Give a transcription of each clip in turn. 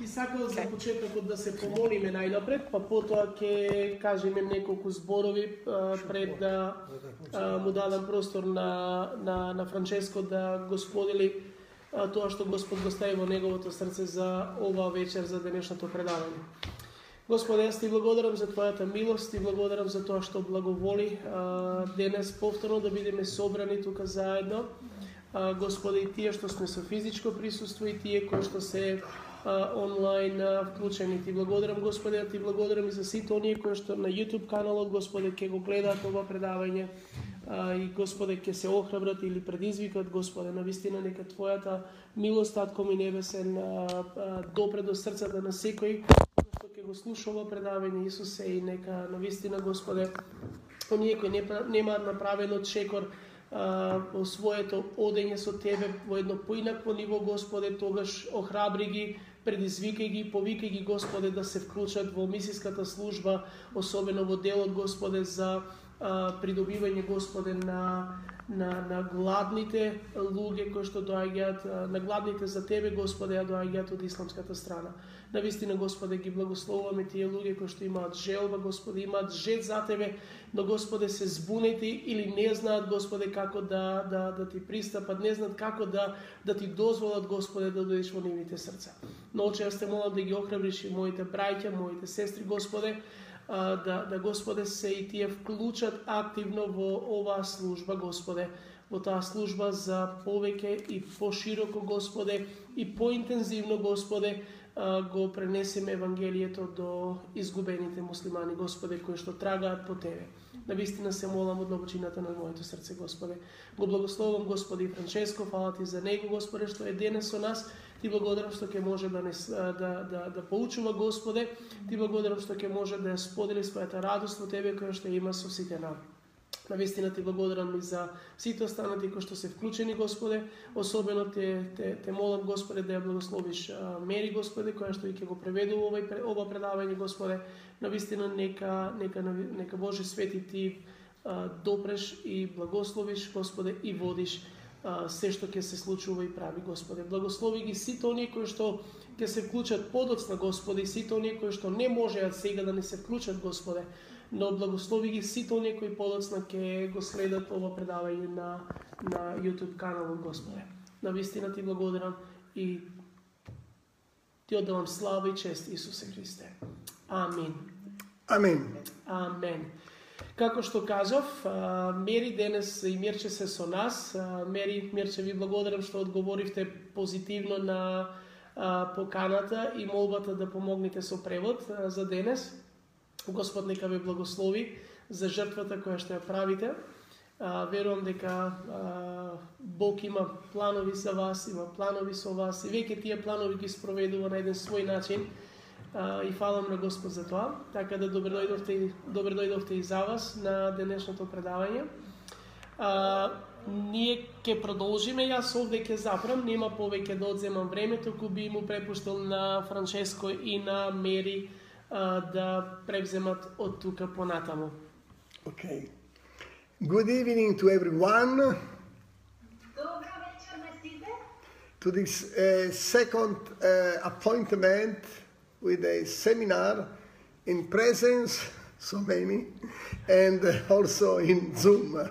Би сакал за почетокот да се помолиме најнапред, па потоа ќе кажеме неколку зборови а, пред да а, му дадам простор на, на, на Франческо да го сподели а, тоа што Господ го стави во неговото срце за ова вечер, за денешното предавање. Господе, јас ти благодарам за Твојата милост, ти благодарам за тоа што благоволи а, денес повторно да бидеме собрани тука заедно Господе, и тие што сме со физичко присуство и тие кои што се онлайн вклучени. Ти благодарам, Господе, ти благодарам и за сите оние кои што на YouTube каналот, Господе, ќе го гледаат ова предавање и Господе ќе се охрабрат или предизвикат, Господе, на вистина нека Твојата милост, Татко ми небесен, допре до срцата да на секој што ќе го слуша ова предавање, Исусе, и нека на вистина, Господе, оние кои не, немаат направено чекор, во своето одење со Тебе во едно поинакво ниво, Господе, тогаш охрабри ги, предизвикај ги, повикај ги, Господе, да се вклучат во мисиската служба, особено во делот, Господе, за а, придобивање, Господе, на на, на гладните луѓе кои што доаѓаат, на гладните за Тебе, Господе, ја доаѓаат од исламската страна. На вистина, Господе, ги благословуваме тие луѓе кои што имаат желба, Господе, имаат жед за Тебе, но Господе се збунети или не знаат, Господе, како да, да, да Ти пристапат, не знаат како да, да Ти дозволат, Господе, да дојдеш во нивните срца. Но, Оче, јас те молам да ги охрабриш и моите браќа, моите сестри, Господе, да, да Господе се и тие вклучат активно во оваа служба, Господе, во таа служба за повеќе и пошироко, Господе, и поинтензивно, Господе, го пренесеме Евангелието до изгубените муслимани, Господе, кои што трагаат по Тебе. На вистина се молам од длабочината на моето срце, Господе. Го благословам, Господи и Франческо, фала Ти за него, Господе, што е денес со нас, Ти благодарам што ќе може да, не, да, да, да поучува Господе. Ти благодарам што ќе може да ја сподели својата радост во Тебе која што има со сите нам. На вистина ти благодарам и за сите останати кои што се вклучени, Господе. Особено те, те, те молам, Господе, да ја благословиш Мери, Господе, која што и ќе го преведува ова, ова предавање, Господе. На вистина нека, нека, нека Боже свети ти а, допреш и благословиш, Господе, и водиш се што ќе се случува и прави, Господе. Благослови ги сите оние кои што ќе се вклучат подоцна, Господе, и сите оние кои што не можеат сега да не се вклучат, Господе, но благослови ги сите оние кои подоцна ќе го следат ова предавање на, на YouTube каналот, Господе. На вистина ти благодарам и ти оддавам слава и чест, Исусе Христе. Амин. Амин. Амен. Како што кажав, Мери денес и Мирче се со нас. Мери, Мирче, ви благодарам што одговоривте позитивно на поканата и молбата да помогнете со превод за денес. Господ нека ви благослови за жртвата која што ја правите. верувам дека Бог има планови за вас, има планови со вас и веќе тие планови ги спроведува на еден свој начин и фалам на Господ за тоа. Така да добро дојдовте, добро дојдовте и за вас на денешното предавање. А, ние ќе продолжиме, јас овде ќе запрам, нема повеќе да одземам време, току би му препуштал на Франческо и на Мери да превземат од тука понатаму. Okay. Good evening to everyone. To this uh, second uh, appointment with a seminar in presence, so many, and also in Zoom.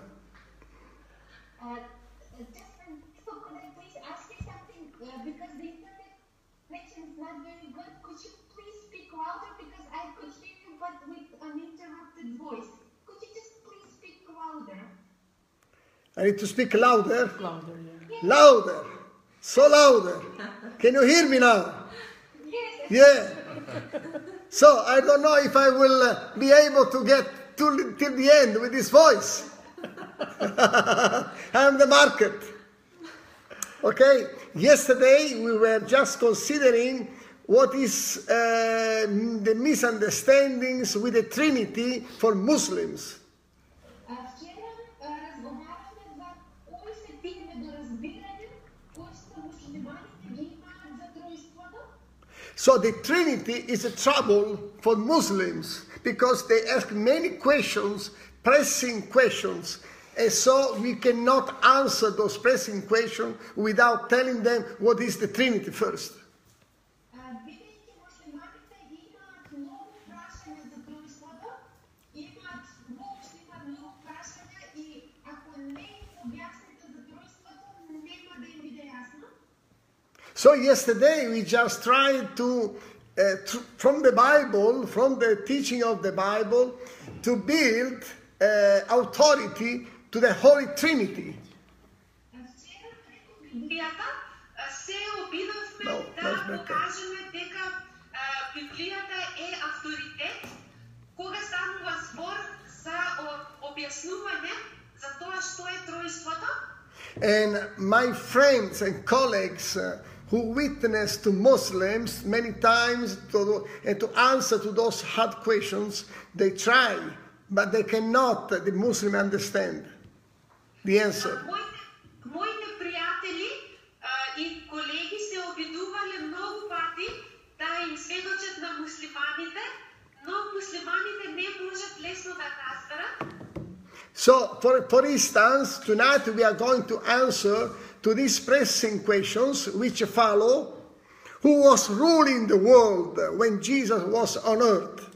I need to speak louder. Louder, yeah. Louder. So louder. Can you hear me now? Yes. Yeah. So I don't know if I will uh, be able to get to, till the end with this voice. I'm the market. Okay. Yesterday we were just considering what is uh, the misunderstandings with the Trinity for Muslims. So the Trinity is a trouble for Muslims because they ask many questions, pressing questions. And so we cannot answer those pressing questions without telling them what is the Trinity first. So yesterday we just tried to, uh, tr- from the Bible, from the teaching of the Bible, to build uh, authority to the Holy Trinity. Вчера преку Библијата а, се обидовме No, да that's better. покажеме дека а, Библијата е авторитет кога станува збор за о- објаснување за тоа што е тројството And my friends and colleagues uh, who witness to Muslims many times to, and to answer to those hard questions, they try, but they cannot, the Muslim understand the answer. Моите, моите пријатели а, и колеги се обидувале многу пати да им сведочат на муслиманите, но муслиманите не можат лесно да разберат. So, for, for instance, tonight we are going to answer to these pressing questions which follow who was ruling the world when Jesus was on earth?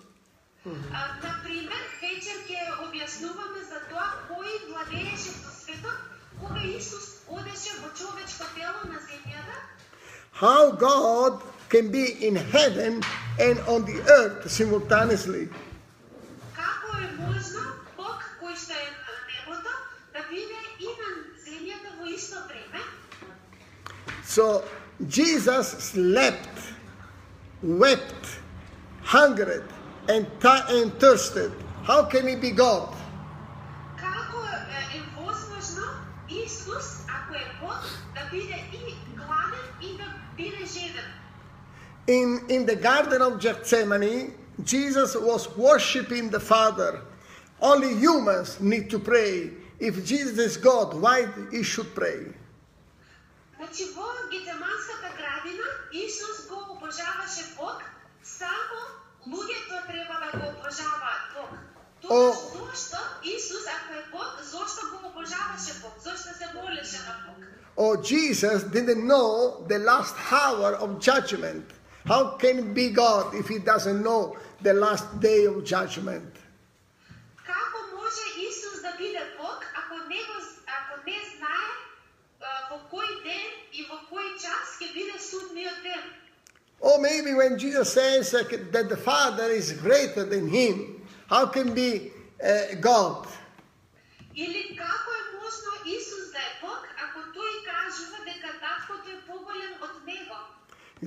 А, Например, вечер ќе објаснуваме за тоа кој владееше со светот кога Исус одеше во човечко тело на земјата, How God can be in heaven and on the earth simultaneously. So Jesus slept, wept, hungered, and, and thirsted. How can he be God? In, in the Garden of Gethsemane, Jesus was worshiping the Father. Only humans need to pray. If Jesus is God, why he should pray? Значи во Гетеманската градина Исус го обожаваше Бог, само луѓето треба да го обожаваат Бог. О. Тогаш зошто Исус, ако е Бог, зошто го обожаваше Бог? Зошто се молеше на Бог? Or Jesus didn't know the last hour of judgment. How can he be God if he doesn't know the last day of judgment? Како може Исус да биде Бог, ако не, го, ако не знае а, во кој Or maybe when Jesus says that that the Father is greater than him, how can be uh, God? Или како е можно Исус да е Бог, ако тој кажува дека таткото е поголем од него?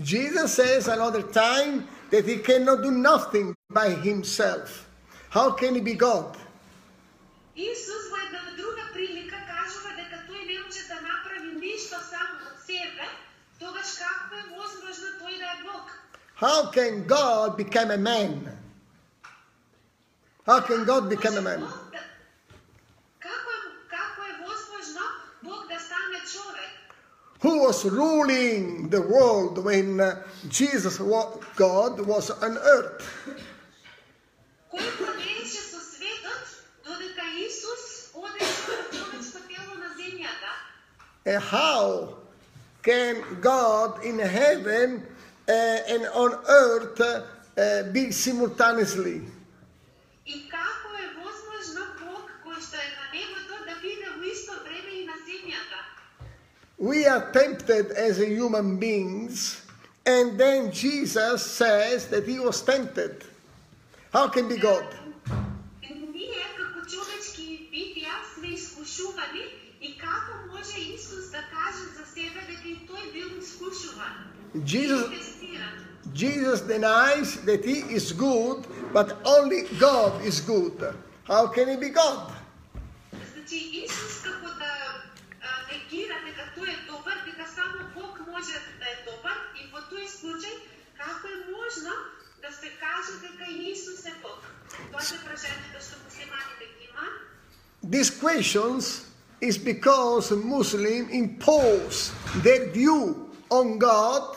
Jesus says another time that he cannot do nothing by himself. How can he be God? Исус во една How can God become a man? How can God become a man? Who was ruling the world when uh, Jesus, God, was on earth? And how can God in heaven uh, and on earth uh, be simultaneously. We are tempted as human beings, and then Jesus says that he was tempted. How can be God? Jesus, Jesus denies that he is good, but only God is good. How can he be God? These questions is because Muslims impose their view on God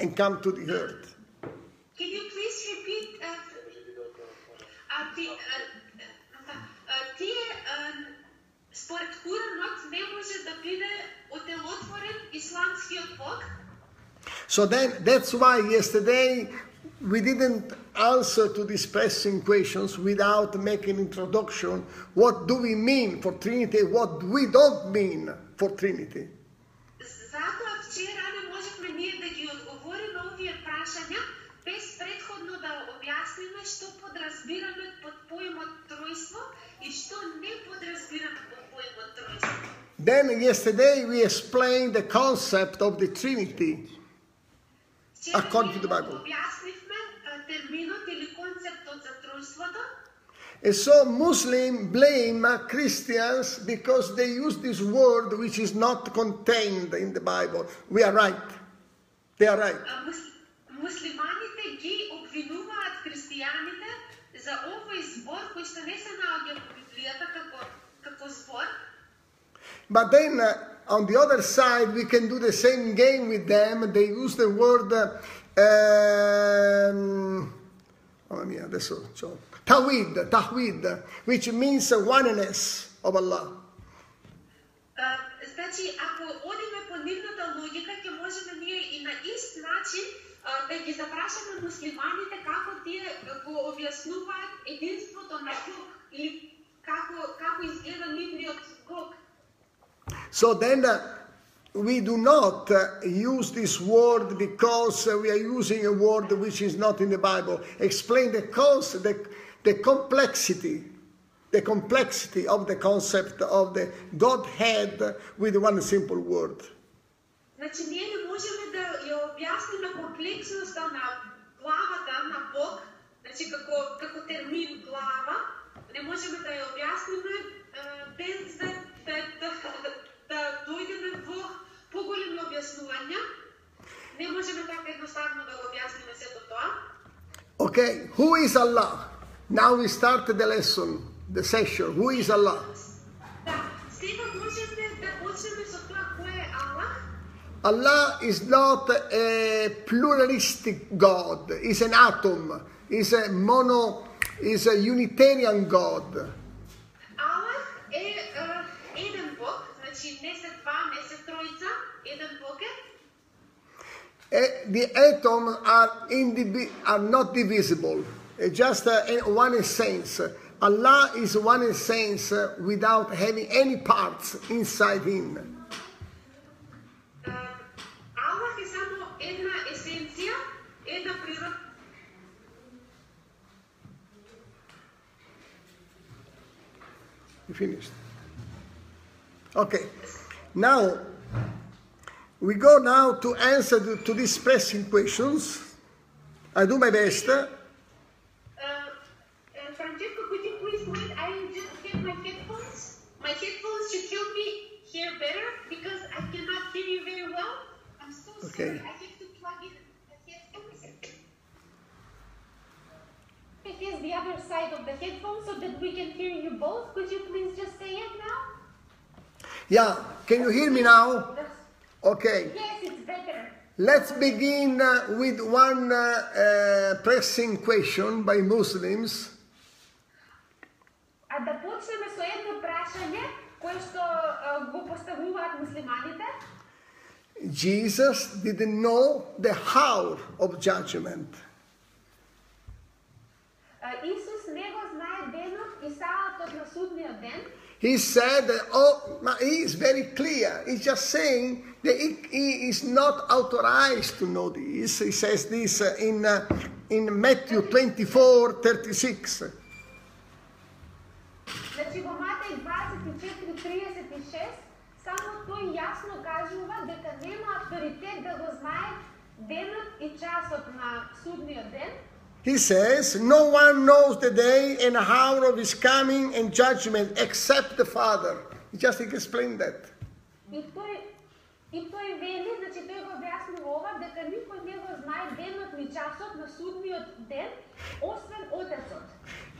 and come to the earth. Can you please repeat? Uh, uh, the, uh, uh, uh, тие uh, според Куранот не може да биде оделотворен исламскиот Бог. So then that's why yesterday we didn't answer to these pressing questions without making introduction. What do we mean for Trinity? What we don't mean for Trinity? Then yesterday we explained the concept of the Trinity according to the Bible. And so Muslims blame Christians because they use this word which is not contained in the Bible. We are right. They are right. Муслиманите ги обвинуваат христијаните за овој збор кој што не се наоѓа во Библијата како како збор, But then uh, on the other side, we can do the same game with them. They use the word, uh, um, mamma mia, adesso c'ho, Tawhid, Tawhid, which means oneness of Allah. Значи, ако одиме по нивната логика, ќе можеме ние и на ист начин а, да ги запрашаме муслиманите како тие го објаснуваат единството на Бог или како како изгледа нивниот Бог. So then uh, we do not uh, use this word because uh, we are using a word which is not in the Bible. Explain the concept, the, the complexity, the complexity of the concept of the Godhead with one simple word. Значи, ние не можеме да ја објасниме комплексноста на главата на Бог, значи како како термин глава, не можеме да ја објасниме без да да, да, да, да дојдеме во поголеми објаснувања. Не можеме така едноставно да го објасниме сето тоа. Okay, who is Allah? Now we start the lesson, the session. Who is Allah? Да, сега Allah is not a pluralistic God, is an atom, is a mono, is a Unitarian God. Аллах е, е еден Бог, значи не се два, не се тројца, еден Бог е. Eh, the atoms are, indivi- are not divisible, Eh, just uh, in one essence. Allah is one essence uh, without having any parts inside Him. Finished? Okay. Now, we go now to answer to, to these pressing questions. I do my best. Е, е, Francesco, could you please wait? I just get my headphones. My headphones should help me hear better because I cannot hear you very well. I'm so Okay. sorry. It is the other side of the headphone so that we can hear you both. Could you please just say it now? Yeah, can you hear me now? Okay. Yes, it's better. Let's begin uh, with one uh, uh, pressing question by Muslims. А да почнеме со едно прашање кое што а, го поставуваат муслиманите. Jesus didn't know the hour of judgment. Исус не го знае денот и саатот на судниот ден. He said, that, oh, he is very clear. He's just saying that he, he is not authorized to know this. He says this uh, in, uh, in Matthew 24 36. Значи во Матеј 24:36 само тој јасно кажува дека нема авторитет да го знае денот и часот на судниот ден. He says, No one knows the day and hour of his coming and judgment except the Father. He just explained that.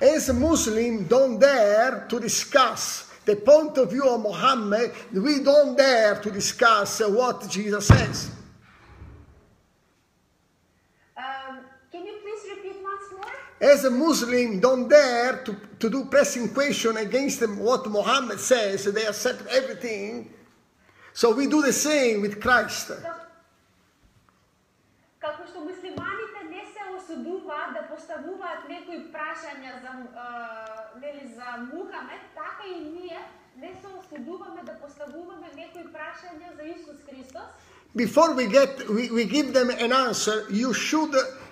As Muslims don't dare to discuss the point of view of Muhammad. We don't dare to discuss what Jesus says. Um, can you please As a Muslim, don't dare to, to do pressing question against them, what Muhammad says. They accept everything. So we do the same with Christ. Ка- Како што муслиманите не се осудуваат да поставуваат некои прашања за а, нели за Мухамед, така и ние не се осудуваме да поставуваме некои прашања за Исус Христос. Before we get, we, we give them an answer, you should uh,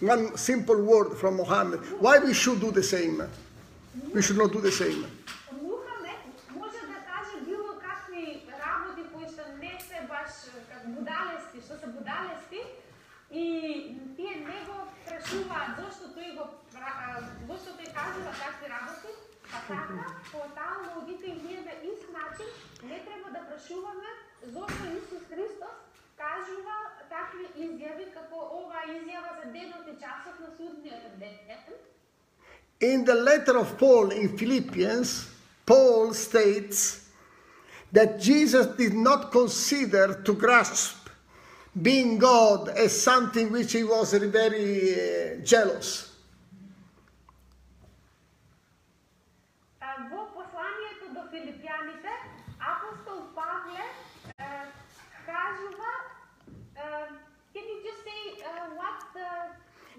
One simple word from Muhammad. Why we should do the same? We should not do the same. Да и тие не го прашуваат зошто тој го зошто тој кажува такви работи, па така по таа логика и ние да на ист начин не треба да прашуваме зошто Исус Христос кажува такви изјави како оваа изјава за денот и часот на судниот ден. In the letter of Paul in Philippians, Paul states that Jesus did not consider to grasp being God as something which he was very uh, jealous.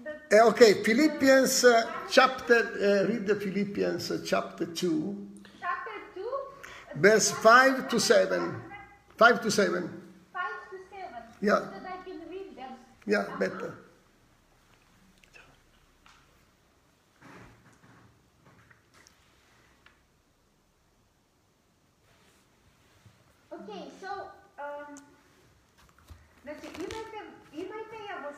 The, the Uh, okay, Philippians uh, chapter, uh, read the Philippians uh, chapter 2, chapter 2, verse 5 to 7. 5 to 7. 5 to 7, Yeah. so that I can read them. Yeah, better.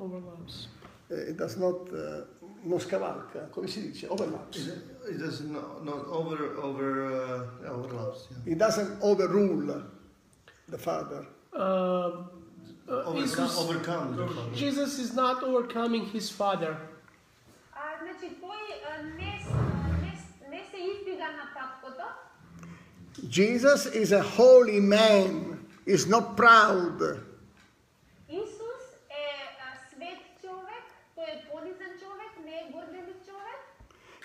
overlaps. It does not, uh, non scavalca, come si dice, overlaps. It, it does not, not over, over, uh, overlaps. Yeah. It doesn't overrule the Father. Uh, uh overcome, overcome the Father. Jesus is not overcoming his Father. Jesus is a holy man, is not proud.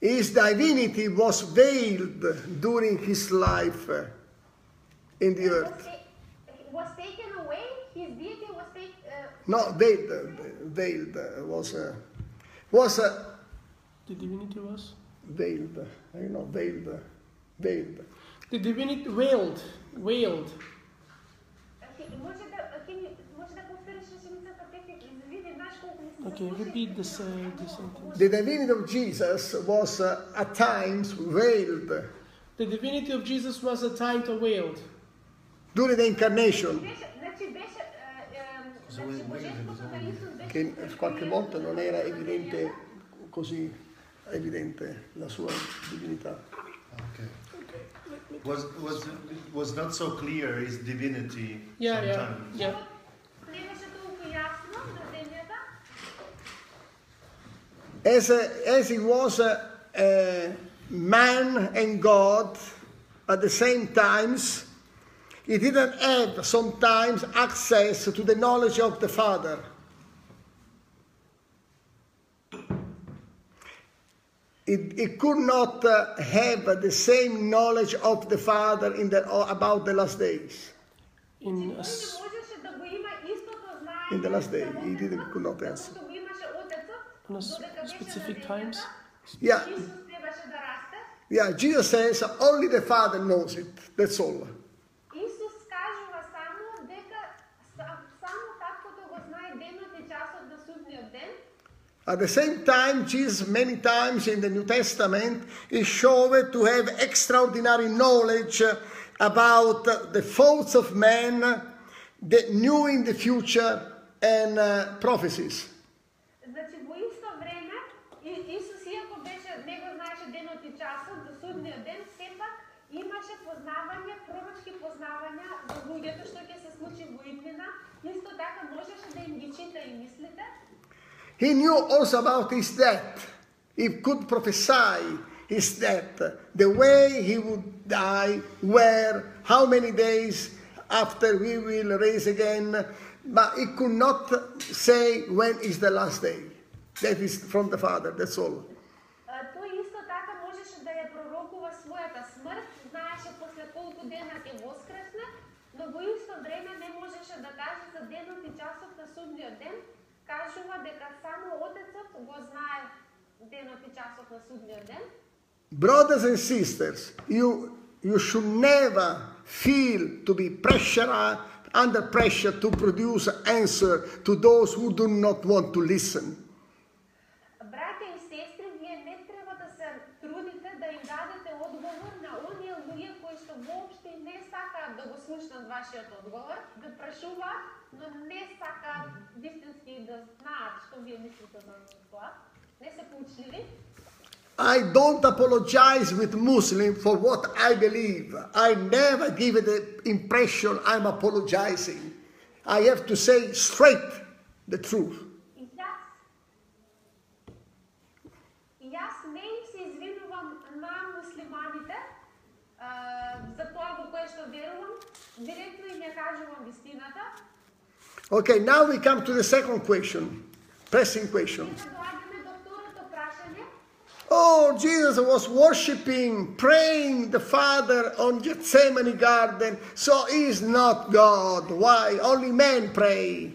His divinity was veiled during his life in the earth. Was taken away? His deity was taken. Uh, no, veiled. Veiled was uh, was. Uh, the divinity was veiled. I you know veiled, veiled. The divinity veiled, veiled. Okay. Okay, repeat sentence. The divinity of Jesus was uh, at times veiled. The divinity of Jesus was at times veiled. During the incarnation. Che qualche volta non era evidente così evidente la sua divinità. Was, was, was not so clear his divinity yeah, sometimes. Yeah, yeah. as, a, as he was a, a man and God at the same times, he didn't have sometimes access to the knowledge of the Father. It, it could not uh, have the same knowledge of the Father in the, uh, about the last days. In, in the last day, he didn't, could not answer on a specific times? Yeah. Yeah, Jesus says only the Father knows it. That's all. At the same time, Jesus many times in the New Testament is shown to have extraordinary knowledge about the faults of men, the new in the future, and uh, prophecies. познавање, пророчки познавања за луѓето што ќе се случи во иднина. Исто така можеше да им ги чита и мислите. He knew also about his death. He could prophesy his death, the way he would die, where, how many days after we will raise again, but he could not say when is the last day. That is from the Father, that's all. Денот колку воскресна, но во исто време не можеше да каже за денот и часот на судниот ден, кажува дека само Отецот го знае денот и часот на судниот ден. Brothers and sisters, you, you should never feel to be pressure, under pressure to produce answer to those who do not want to listen. сакаат да го слушнат вашиот одговор, да прашуваат, но не сакаат вистински да знаат што вие мислите за тоа. Не се поучливи. I don't apologize with Muslim for what I believe. I never give the impression I'm apologizing. I have to say straight the truth. Okay, now we come to the second question, pressing question. Oh, Jesus was worshiping, praying the Father on Gethsemane garden, so he's not God. Why? Only men pray.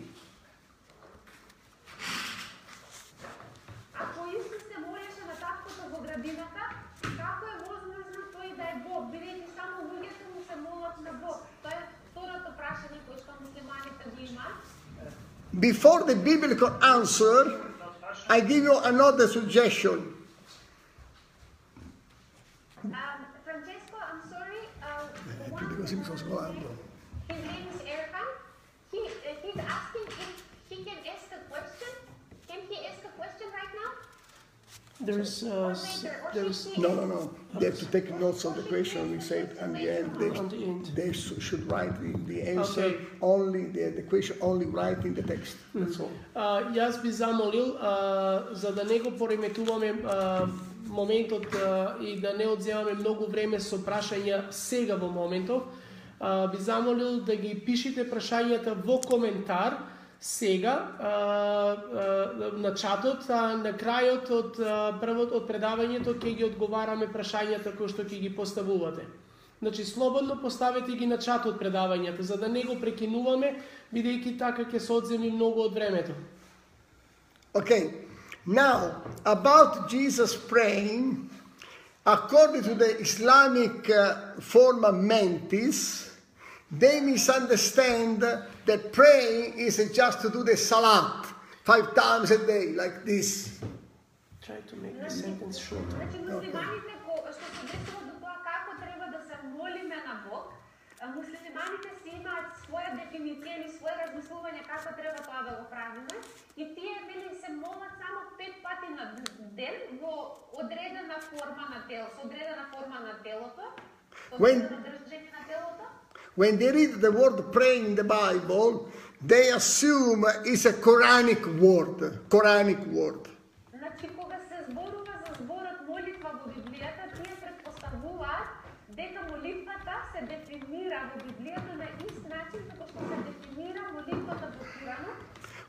Before the biblical answer, I give you another suggestion. Um, Francesco, I'm sorry. Uh, there's uh, there's? No, no, no. They have to take notes of the question. We say it at the end. They, on the end. they sh- should write the, the answer Okay. only, the, the question only write in the text. That's all. А, јас би замолил, за да не го пореметуваме а, моментот а, и да не одземаме многу време со прашања сега во моментов, а, би замолил да ги пишите прашањата во коментар сега а, а, на чатот, а на крајот од а, првот од предавањето ќе ги одговараме прашањата кои што ќе ги поставувате. Значи, слободно поставете ги на чатот предавањата, за да не го прекинуваме, бидејќи така ќе се одземи многу од времето. Okay. Now, about Jesus praying, according to the Islamic uh, forma mentis, they misunderstand that praying is just to do the salat five times a day, like this. Try to make the sentence shorter. Значи муслиманите по што се десува до тоа како треба да се молиме на Бог, а, муслиманите си имаат своја дефиниција или свое размислување како треба тоа да го правиме и тие вели се молат само пет пати на ден во одредена форма на тело, со одредена форма на телото, со When- одредено држење на телото. When they read the word praying in the Bible, they assume it's a Quranic word. Quranic word. Значи кога се зборува за зборот молитва начин во Библијата тие предпоставуваат дека молитвата се дефинира во Библијата на ист начин како што се дефинира молитвата во Куранот.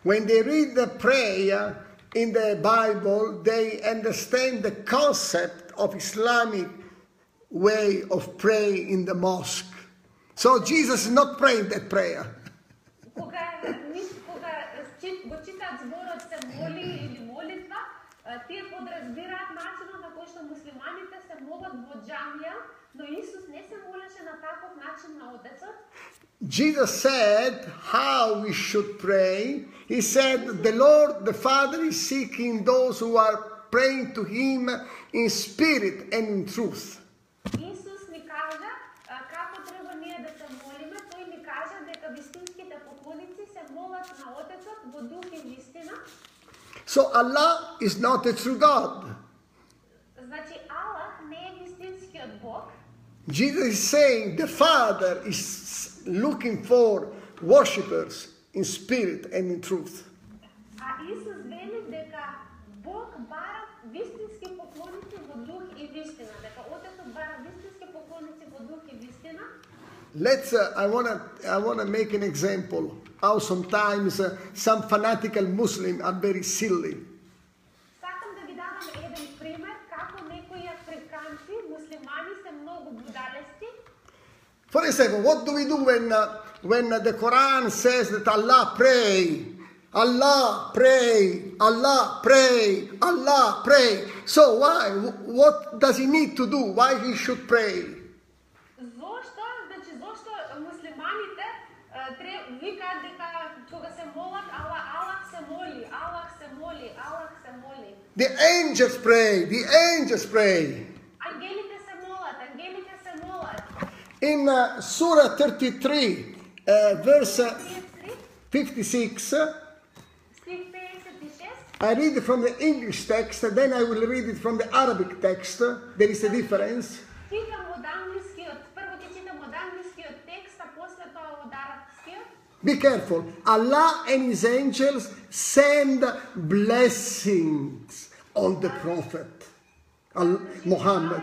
When they read the prayer in the Bible, they understand the concept of Islamic way of praying in the mosque. So Jesus is not praying that prayer. Jesus said how we should pray. He said, The Lord, the Father, is seeking those who are praying to Him in spirit and in truth. So Allah is not a true God. Jesus is saying the Father is looking for worshippers in spirit and in truth. Let's. Uh, I wanna. I wanna make an example how sometimes uh, some fanatical Muslims are very silly. For example, what do we do when, uh, when uh, the Quran says that Allah pray, Allah pray, Allah pray, Allah pray? So why? What does he need to do? Why he should pray? се моли. The angels pray. The angels pray. Ангелите се молат, ангелите се молат. In uh, Surah 33, uh, verse uh, 33, 56, uh, стих 56, I read from the English text, then I will read it from the Arabic text. There is a difference. Be careful. Allah and His angels send blessings on the Prophet Muhammad.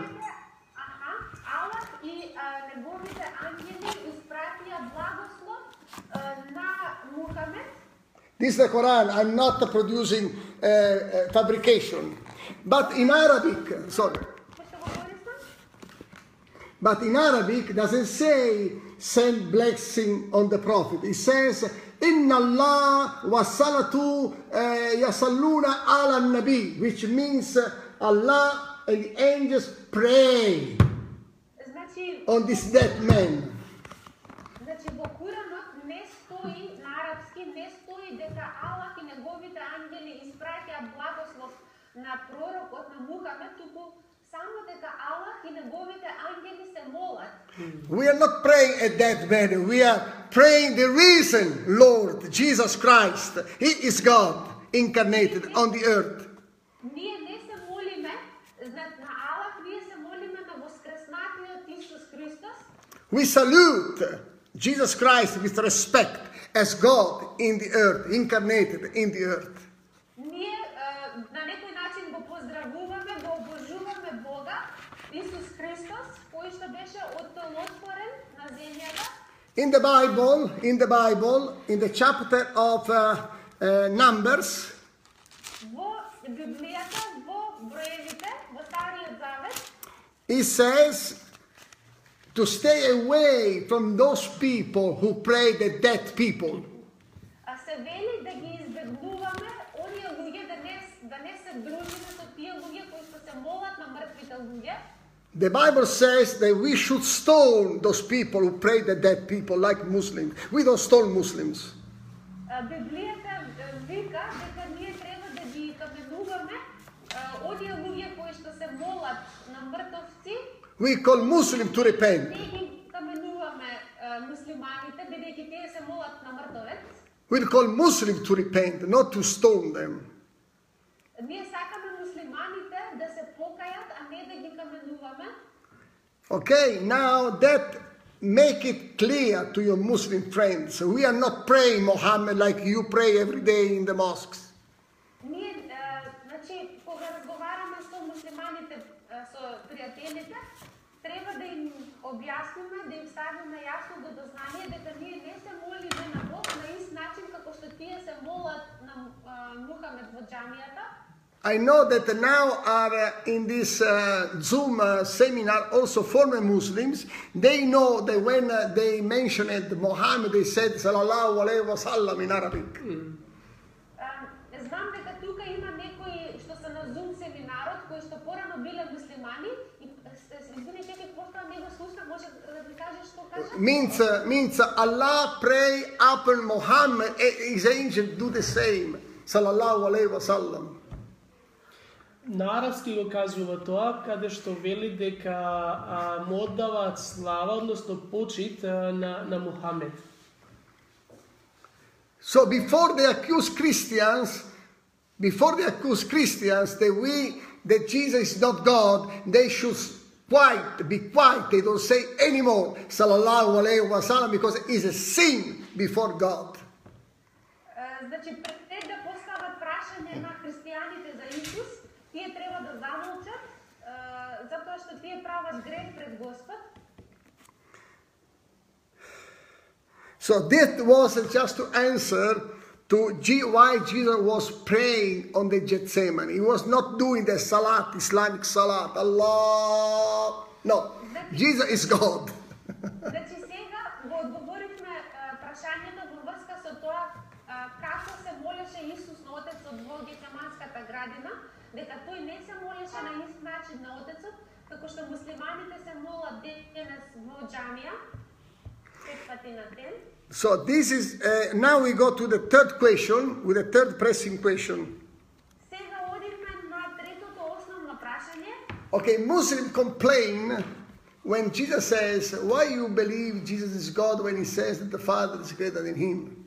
This is the Quran. I'm not producing uh, fabrication. But in Arabic, sorry. but in Arabic doesn't say send blessing on the Prophet. It says, Inna Allah wa salatu uh, yasalluna ala nabi, which means uh, Allah and the angels pray Значи, on this dead man. значи во Куранот не стои на арапски, не стои дека Аллах и неговите ангели испраќаат благослов на пророкот на Мухамед, туку we are not praying at that manner. We are praying the reason, Lord Jesus Christ. He is God incarnated on the earth. We salute Jesus Christ with respect as God in the earth, incarnated in the earth. In the Bible, in the Bible, in the chapter of uh, uh, Numbers, he says to stay away from those people who pray the dead people. а се вели да ги избегнуваме оние луѓе да не, да не се дружиме со тие луѓе кои што се молат на мртвите луѓе. The Bible says that we should stone those people who pray the dead people like Muslims. We don't stone Muslims. А, Библијата е, вика дека ние треба да ги каменуваме а, оние луѓе кои што се молат на мртовци, We call Muslim to repent. не ги каменуваме а, муслиманите, бидејќи тие се молат на мртовец. We call Muslim to repent, not to stone them. Ние сакаме муслиманите да се покајат, Да. Okay, now that make it clear to your Muslim friends. We are not praying Muhammad like you pray every day in the mosques. Ние, значи, кога разговараме со муслиманите, е, пријателите, треба да им објасниме, да им ставиме јасно до дознание дека ние не се молиме на Бог на ист начин како што тие се молат на Мухамед во џамијата. I know that now are uh, in this uh, Zoom uh, seminar also former Muslims. They know that when uh, they mentioned Muhammad, they said Sallallahu Alaihi Wasallam in Arabic. А, Знам дека тука има некои што се на Zoom семинарот кои што порано биле муслимани и с- с- извини чекај пошто не го слушнав, може да ми кажеш што кажа? Means, uh, means uh, Allah pray upon Muhammad, eh, his angel do the same. Sallallahu Alaihi Wasallam. На арапски го кажува тоа, каде што вели дека а, му оддаваат слава, односно почит а, на, на Мухамед. So before they accuse Christians, before they accuse Christians that we that Jesus is not God, they should quiet, be quiet. They don't say anymore Sallallahu Alaihi Wasallam because it's a sin before God. Е, Значи, пред да постават прашање на христијаните за Исус, тие треба да замолчат, затоа што тие прават грех пред Господ. So that was just to answer to G- why Jesus was praying on the Gethsemane. He was not doing the Salat, Islamic Salat. Allah. No, Jesus is God. Значи сега го одговоривме прашањето во врска со тоа како се молеше Исус на Отецот во Гецеманската градина, дека тој не се молеше на ист начин на Отецот, како што муслиманите се молат денес во џамија, пет пати на ден. So this is uh, now we go to the third question with the third pressing question. Сега одивме на третото основно прашање. Okay, Muslim complain when Jesus says, "Why you believe Jesus is God when He says that the Father is greater than Him?"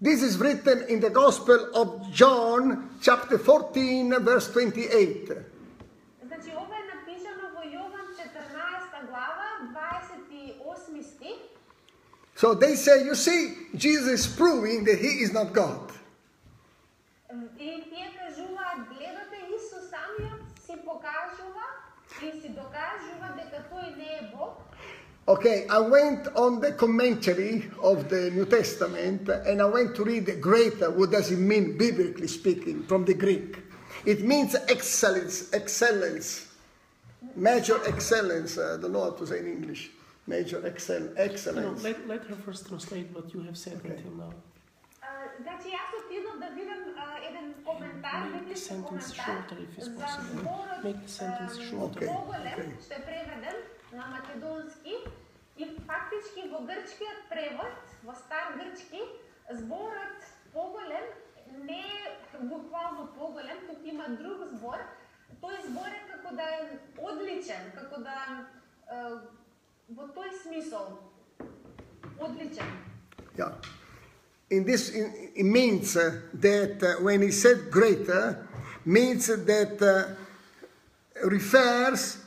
This is written in the Gospel of John, chapter 14, verse 28. Значи ова е напишано во Јован 14 глава, 28 стих. So they say, you see, Jesus is proving that He is not God. И тие кажуваат, гледате Исус самиот си покажува и си докажува дека тој не е Бог. Okay, I went on the commentary of the New Testament and I went to read greater. What does it mean, biblically speaking, from the Greek? It means excellence, excellence, major excellence. uh, I don't know how to say in English. Major excel, No, excellence. let, let her first translate what you have said until now. А, Значи јас отидов да видам а, еден коментар, Make the библиски sentence коментар shorter if it's за possible. зборот Make the sentence ем, shorter. Okay, поголем, okay. што е преведен На македонски и фактички во грчкиот превод, во стар грчки, зборот поголем не е буквално поголем, туку има друг збор. Тој збор е како да е одличен, како да е, во тој смисол одличен. Yeah. In this, in, it means uh, that uh, when he said greater, means that uh, refers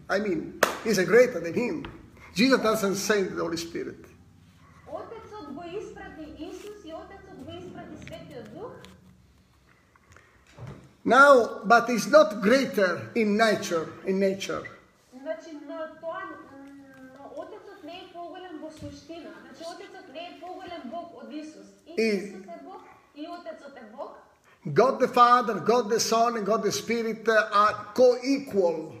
I mean, he's greater than him. Jesus doesn't send the Holy Spirit. Now, but it's not greater in nature, in nature. God the Father, God the Son, and God the Spirit uh, are co-equal.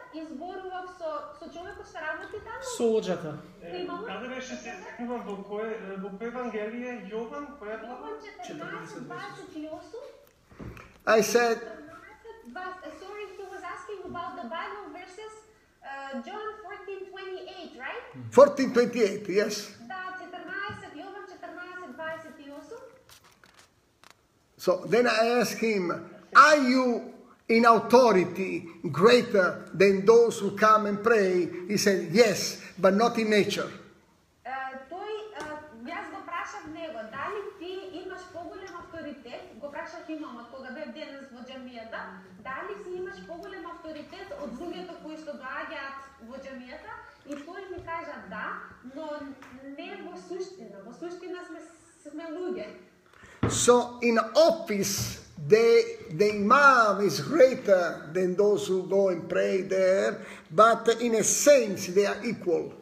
со, со човекот што работи таму. Соđата. Е, Каде беше се секнувам во кое во кој Евангелие Јован, која глава? Јован 14, 28. I said, 14, but, uh, sorry, he was asking about the Bible verses, uh, John 14, 28, right? 1428, yes. Да, 14, Јован 14, 28. So then I asked him, Are you in authority greater than those who come and pray? He said, Yes, but not in nature. Е, тој, е, јас го прашав него, дали ти имаш поголем авторитет, го прашав имамот кога бев денес во џамијата, дали си имаш поголем авторитет од луѓето кои што доаѓаат во џамијата? И тој ми кажа да, но не во суштина, во суштина сме сме луѓе. So in office, the, the imam is greater than those who go and pray there, but in a sense, they are equal.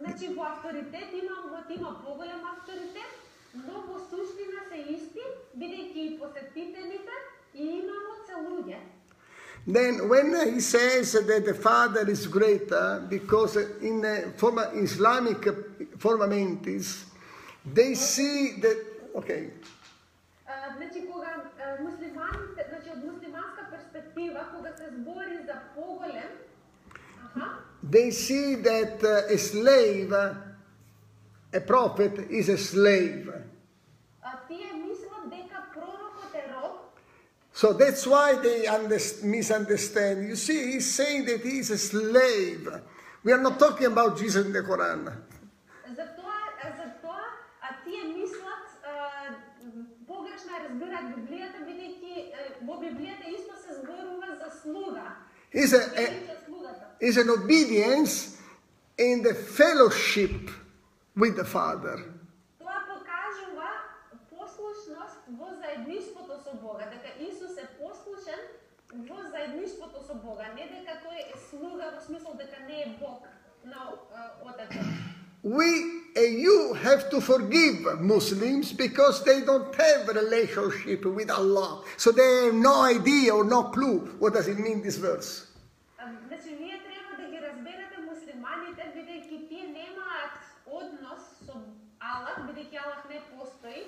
Значи во авторитет имамот има поголем авторитет, но во суштина се исти, бидејќи и посетителите и имамот се луѓе. Then when he says that the father is greater, because in uh, forma, Islamic formamentis, they see that, okay, А, Значи muslimanska, znači od muslimanska perspektiva, koga se zbori za pogoljem, aha, they see that uh, a slave, uh, a prophet is a slave. So that's why they misunderstand. You see, he's saying that he is a slave. We are not talking about Jesus in the Quran. Разбираат Библијата, бидејќи во Библијата исто се зборува за слуга. He's, a, a, he's an obedience in the fellowship with the Father. Тоа покажува послушност во заедништвото со Бога, дека Исус е послушен во заедништвото со Бога, не дека тој е слуга во смисол дека не е Бог на Отецот. We and you have to forgive Muslims because they don't have a relationship with Allah. So they have no idea or no clue what does it mean this verse. А, Значи, вие треба да ги разберете муслиманите, бидејќи тие немаат однос со Аллах, бидејќи Аллах не постои.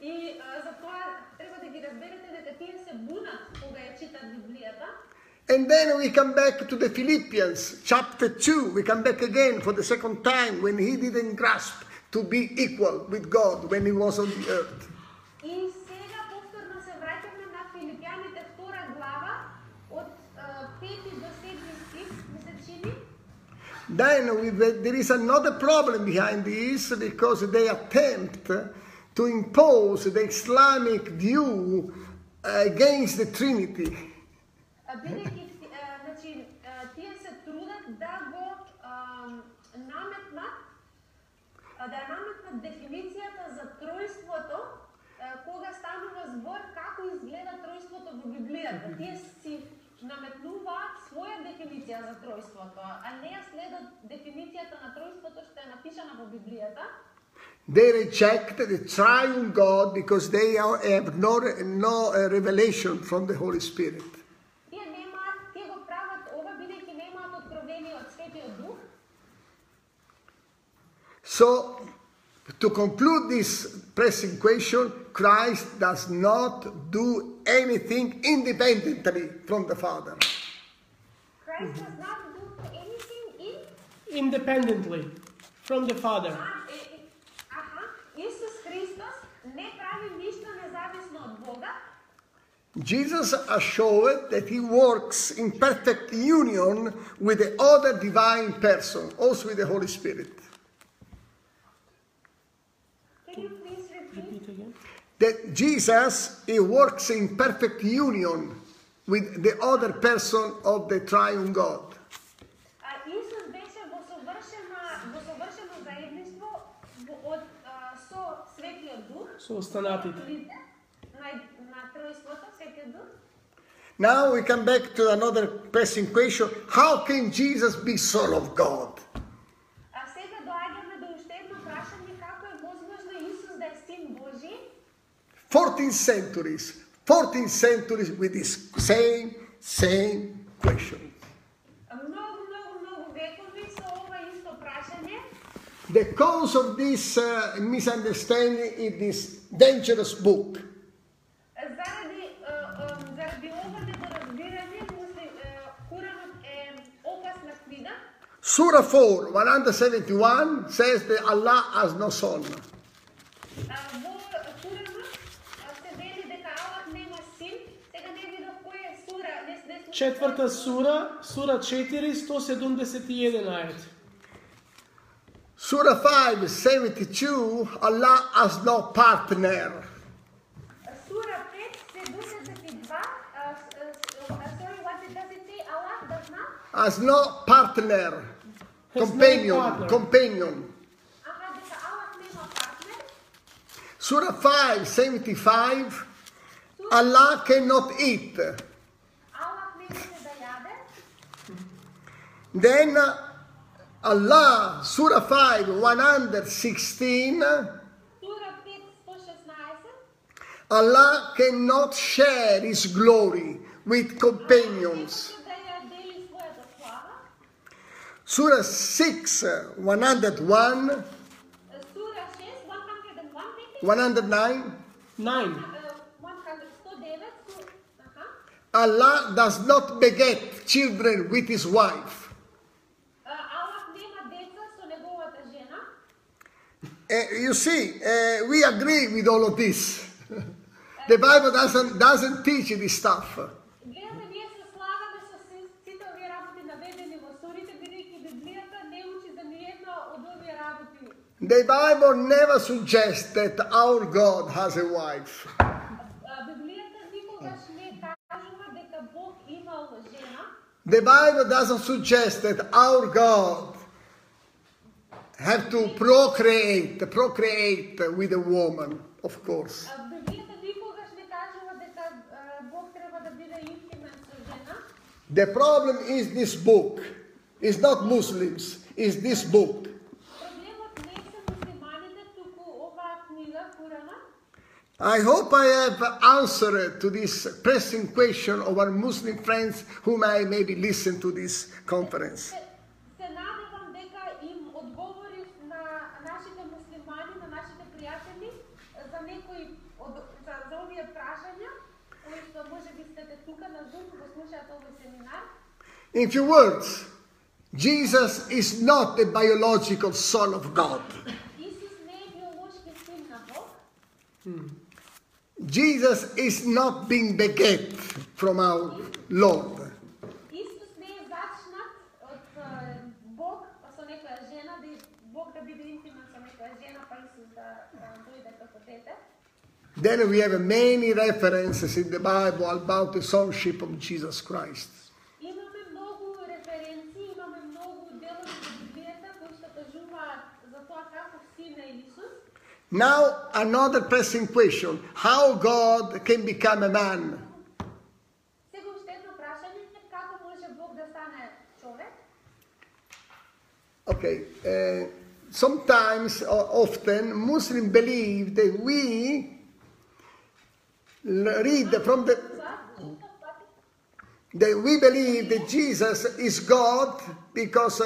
И а, затоа треба да ги разберете дека тие се бунат кога ја читат Библијата. And then we come back to the Philippians, chapter 2. We come back again for the second time when he didn't grasp to be equal with God when he was on the earth. И сега повторно се враќаме на Филипјаните втора глава од а, 5 до 7 стих, ми се чини. Then we, there is another problem behind this because they attempt to impose the Islamic view against the Trinity. Тие се трудат да го а, да наметнат да наметнат дефиницијата за тројството кога станува збор како изгледа тројството во Библијата. Тие си наметнуваат своја дефиниција за тројството, а не ја следат дефиницијата на тројството што е напишана во Библијата. They reject the triune God because they have no, no uh, revelation from the Holy Spirit. So, to conclude this pressing question, Christ does not do anything independently from the Father. Christ does not do anything in? independently from the Father. Ah, eh, eh, Jesus assured that he works in perfect union with the other divine person, also with the Holy Spirit please repeat again? That Jesus, he works in perfect union with the other person of the triune God. Now we come back to another pressing question. How can Jesus be Son of God? 14 centuries, 14 centuries with this same, same question. The cause of this uh, misunderstanding is this dangerous book. Surah 4, 171 says that Allah has no son. Uh, Четврта sura, сура 4, 171 ajet. Sura 5, 72, Allah has no partner. Sura Allah? Has no partner. Has companion, partner. companion. Surah 5, 75, Allah cannot eat. Then uh, Allah, Surah 5, 116, Allah cannot share His glory with companions. Surah 6, 101, 109, 9. Allah does not beget children with his wife. Eh, you see, eh, we agree with all of this. the Bible doesn't, doesn't teach this stuff. The Bible never suggests that our God has a wife. The Bible doesn't suggest that our God have to procreate, procreate with a woman, of course. The problem is this book. It's not Muslims, it's this book. I hope I have answered to this pressing question of our Muslim friends whom I maybe listen to this conference. In few words, Jesus is not the biological son of God. Jesus hmm. is not being beget from our Lord. Then we have many references in the Bible about the sonship of Jesus Christ. Now, another pressing question. How God can become a man? Okay, uh, sometimes often Muslims believe that we read from the that we believe that Jesus is God because eh,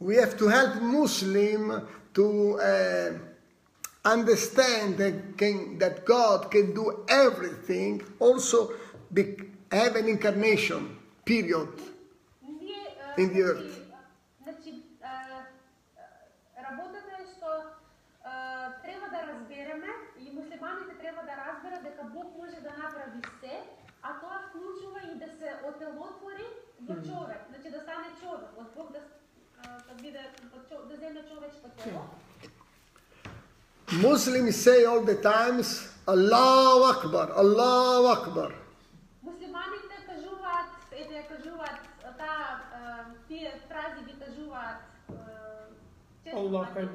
We have to help Muslim to uh, understand that, can, that God can do everything, also be, have an incarnation, period. Ние, а, In the значи, earth. Значи, а, а, работата е што а, треба да разбереме и муслиманите треба да разберат дека Бог може да направи се, а тоа вклучува и да се отелотвори во човек, значи да стане човек, од Бог да, да биде да земе човечко тело. Muslims say all the times, Allahu Akbar, Allahu Akbar. Муслиманите кажуваат, ете кажуваат таа тие фрази ги кажуваат а, често Allah пати.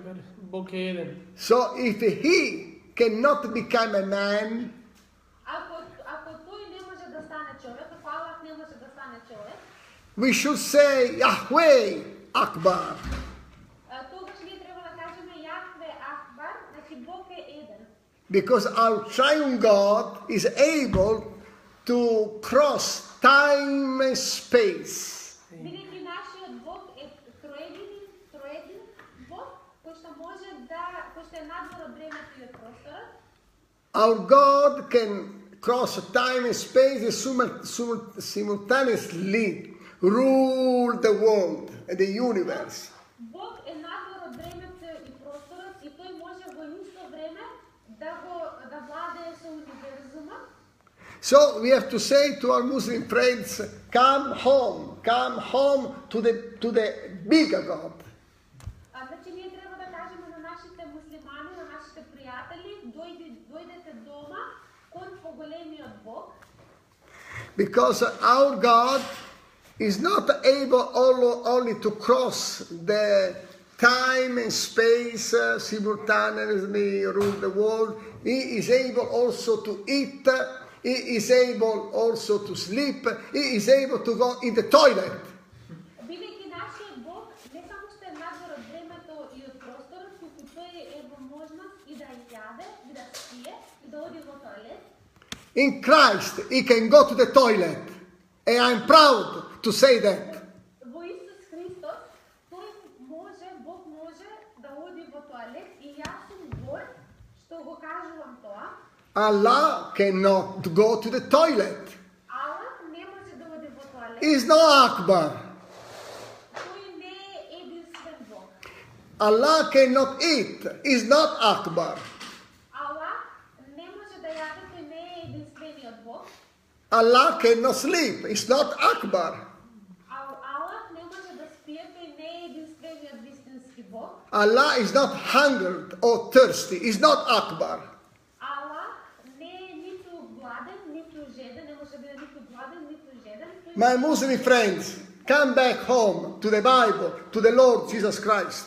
Akbar, jedan. So if he cannot become a man, we should say Yahweh Akbar. Because our triune God is able to cross time and space. Our God can cross time and space simultaneously rule the world and the universe. Бог е надвор од времето и просторот и тој може во исто време да го да владее со универзумот. So we have to say to our Muslim friends, come home, come home to the, to the bigger God. А, значи ние треба да кажеме на нашите муслимани, на нашите пријатели, дојди, дојдете дома кон поголемиот Бог, Because our God is not able only to cross the time and space uh, simultaneously rule the world. He is able also to eat. He is able also to sleep. He is able to go in the toilet. In Christ, he can go to the toilet, and I'm proud to say that. Allah cannot go to the toilet. Is not Akbar. Allah cannot eat. Is not Akbar. Allah cannot sleep. It's not Akbar. Allah is not hungered or thirsty, is not Akbar. My Muslim friends, come back home to the Bible, to the Lord Jesus Christ.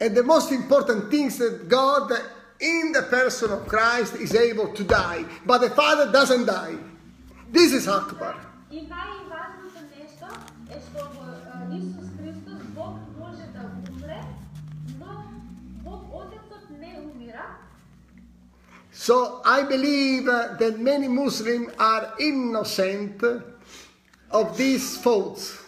And the most important things that God in the person of Christ is able to die, but the Father doesn't die. This is Akbar. So I believe eh, that many Muslims are innocent of these faults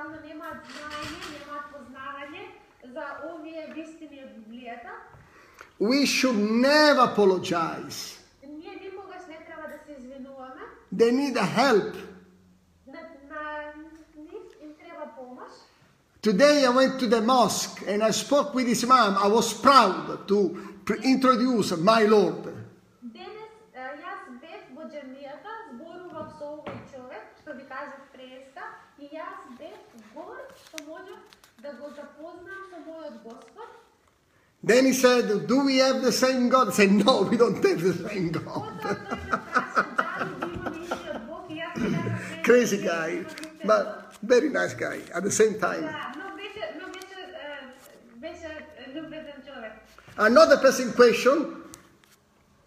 едноставно немаат знаење, немаат познавање за овие вистини од Библијата. We should never apologize. Ние никогаш не треба да се извинуваме. They need help. На, на нив им треба помош. Today I went to the mosque and I spoke with his mom. I was proud to pre- introduce my Lord. Денес е, јас бев во џемијата, зборував со овој човек, што ви кажав преска, и јас Then he said, Do we have the same God? I said, No, we don't have the same God. Crazy guy, but very nice guy at the same time. Another pressing question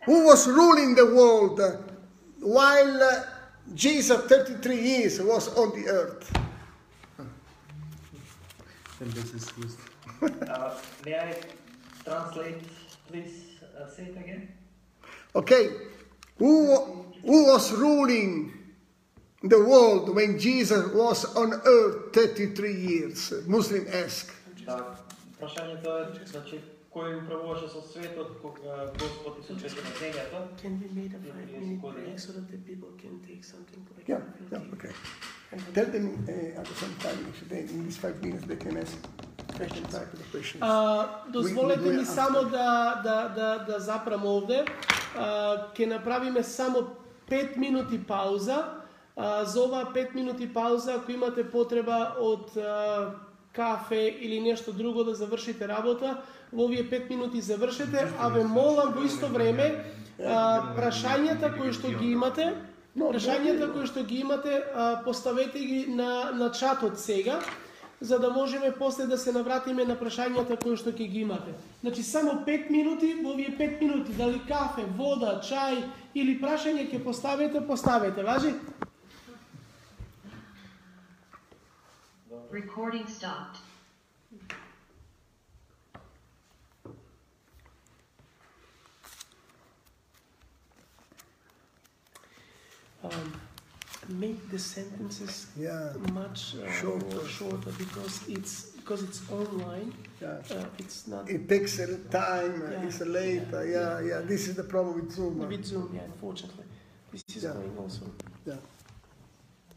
Who was ruling the world while Jesus, 33 years, was on the earth? And this is used. Uh, may I translate, please uh, say it again? Okay, who, who was ruling the world when Jesus was on earth 33 years? Muslim ask. Да, прашањето е, значи, кој управуваше со светот кога Господ Исус беше на земјата? Can we make a five minute break so that the people can take something like Yeah, coffee or yeah, tea? okay. And Tell them uh, at the same time if they, in these five minutes they can ask. Question to the questions. А, дозволете ми само да, да, да, да запрам овде. А, ке направиме само 5 минути пауза. А, за оваа 5 минути пауза, ако имате потреба од а, кафе или нешто друго да завршите работа, во овие 5 минути завршете, а ве молам во исто време а, прашањата кои што ги имате, прашањата кои што ги имате, поставете ги на, на чатот сега, за да можеме после да се навратиме на прашањата кои што ќе ги имате. Значи само 5 минути, во овие 5 минути, дали кафе, вода, чај или прашање ќе поставите, поставете, важи? Recording stopped. Um, make the sentences Yeah. much uh, Shorter. shorter because it's because it's online. Yeah. Uh, it's not It takes a time, uh, Yeah. it's late. uh, Yeah, yeah, this is the problem with Zoom. uh, with Zoom. Yeah, unfortunately, this is Yeah. going also. Yeah.